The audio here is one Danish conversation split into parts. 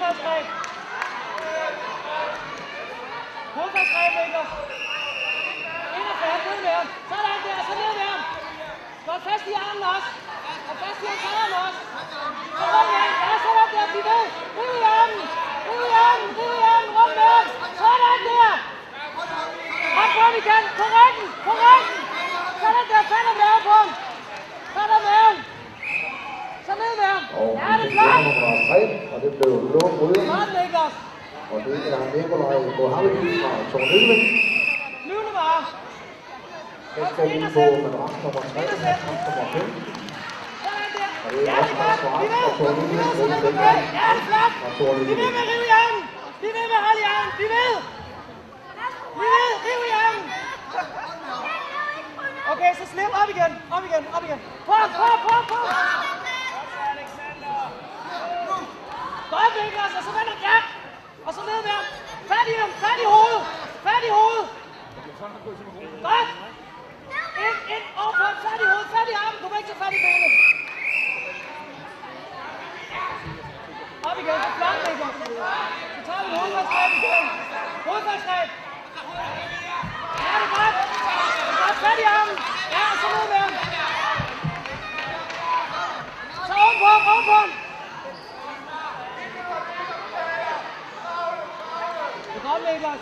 Modstandsgreb. Modstandsgreb, Niklas. Ind og færd, ned med ham. Sådan der, så ned med ham. Godt fast i armen også. Og fast i hans armen også. Sådan der, ja, sådan der, bliv ved. Riv i armen. Riv i armen, riv i armen, rundt med ham. Sådan der. Op på ham igen, på ryggen, på ryggen. Sådan der, tag dig maven på ham. Tag dig maven. Så ned med ham. Og Ja, det er nummer 3, og det blev blå Niklas. Og det er Nikolaj Mohammed fra Tornøven. Flyvende bare. Her skal vi på madras nummer 3 og madras nummer 5. Sådan der. Og det er også smart ved. fra godt. Ja, det er flot. Bliv ved med at rive i armen. Bliv ved med at holde i armen. Bliv ved. Bliv ved. Riv i armen. Okay, så slip op igen. Op igen. Op igen. På, på, på, på. Os, Og så vender ja. Og så ned med ham. Fat i ham. Fat i hovedet. Fat i hovedet. Godt. Ind, ind, over på ham, Fat i hovedet. Fat i armen. Du må ikke tage fat i benet. Op igen. så flot, Mikkel. Så tager vi hovedfaldsgreb igen. Hovedfaldsgreb. Ja, det er godt. Godt. Fat i armen. Ja, og så ned med ham. Så ovenpå ham. Ovenpå ham. Det Niklas.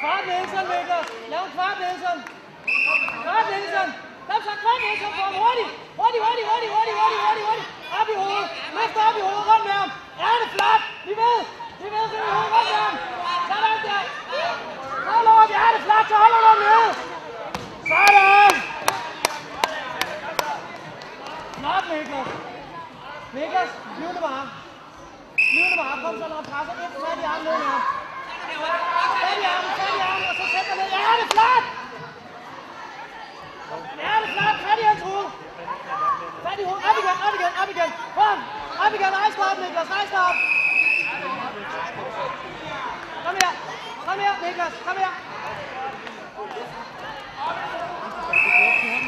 Kvart Nielsen, Niklas. Lav en kvart Nielsen. Kvart Nielsen. Kom så, kvart Nielsen på ham. Hurtigt. Hurtigt, hurtigt, hurtigt, hurtigt, hurtigt, hurtigt, hurtigt. Op i hovedet. Løft op i hovedet. Rundt med ham. Det flot. Vi ved. Vi ved, vi ved. Rundt med ham. Sådan der. Hold op. Det er flot. Så holder du nede. Sådan. Flot, Niklas. Niklas, flyvende bare. Flyvende bare. Kom så, når han presser ind. Fat i armen ned med ham. Fat i armen, fat i armen, og så sæt dig ned. Ja, det er flot! Ja, det er flot. Fat i hans hoved. Fat i hovedet. Op igen, op igen, op igen. Kom, op igen. Rejs dig op, Niklas. Rejs dig op. Kom her. Kom her, Niklas. Kom her. Thank you er flot, Niklas. Over på ham.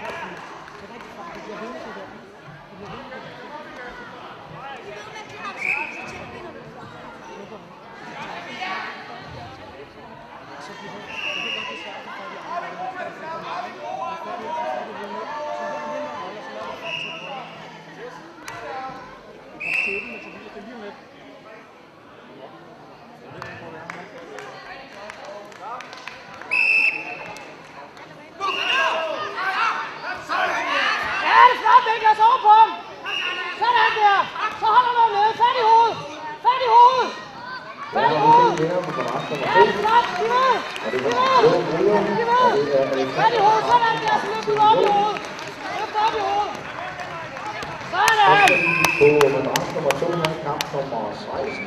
Sådan der. Så holder du ham nede. Fat i hovedet. Fat i hovedet. Er vinder på nummer Ja, 2. det er flot. Ved. Og det var Og det er Alexander Fat i hovedet. Sådan der. Så løft du op i hovedet. Løft op i hovedet. Så Sådan. på madras nummer 2 her, kamp nummer 16.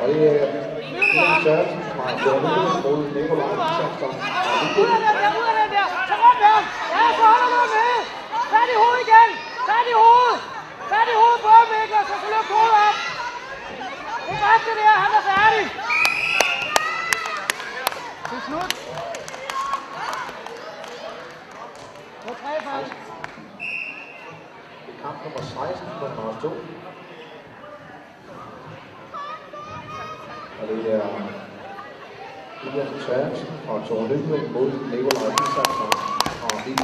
Og det er Sørensen fra Tornøven mod Nikolaj Isaksen fra Ud Viborg. af den der, ud af den der. Så rundt med ham. Ja, så holder du ham nede. Fat i hovedet igen. Fat i hovedet. Fat i hovedet på ham, Niklas, og så løft hovedet op. Det er godt det der. Han er færdig. Det er slut. Det er tre faktisk. Det er kamp nummer 16 på nummer 2. Og det er Ian Sørensen Tore Tornøven mod Nikolaj Isaksen.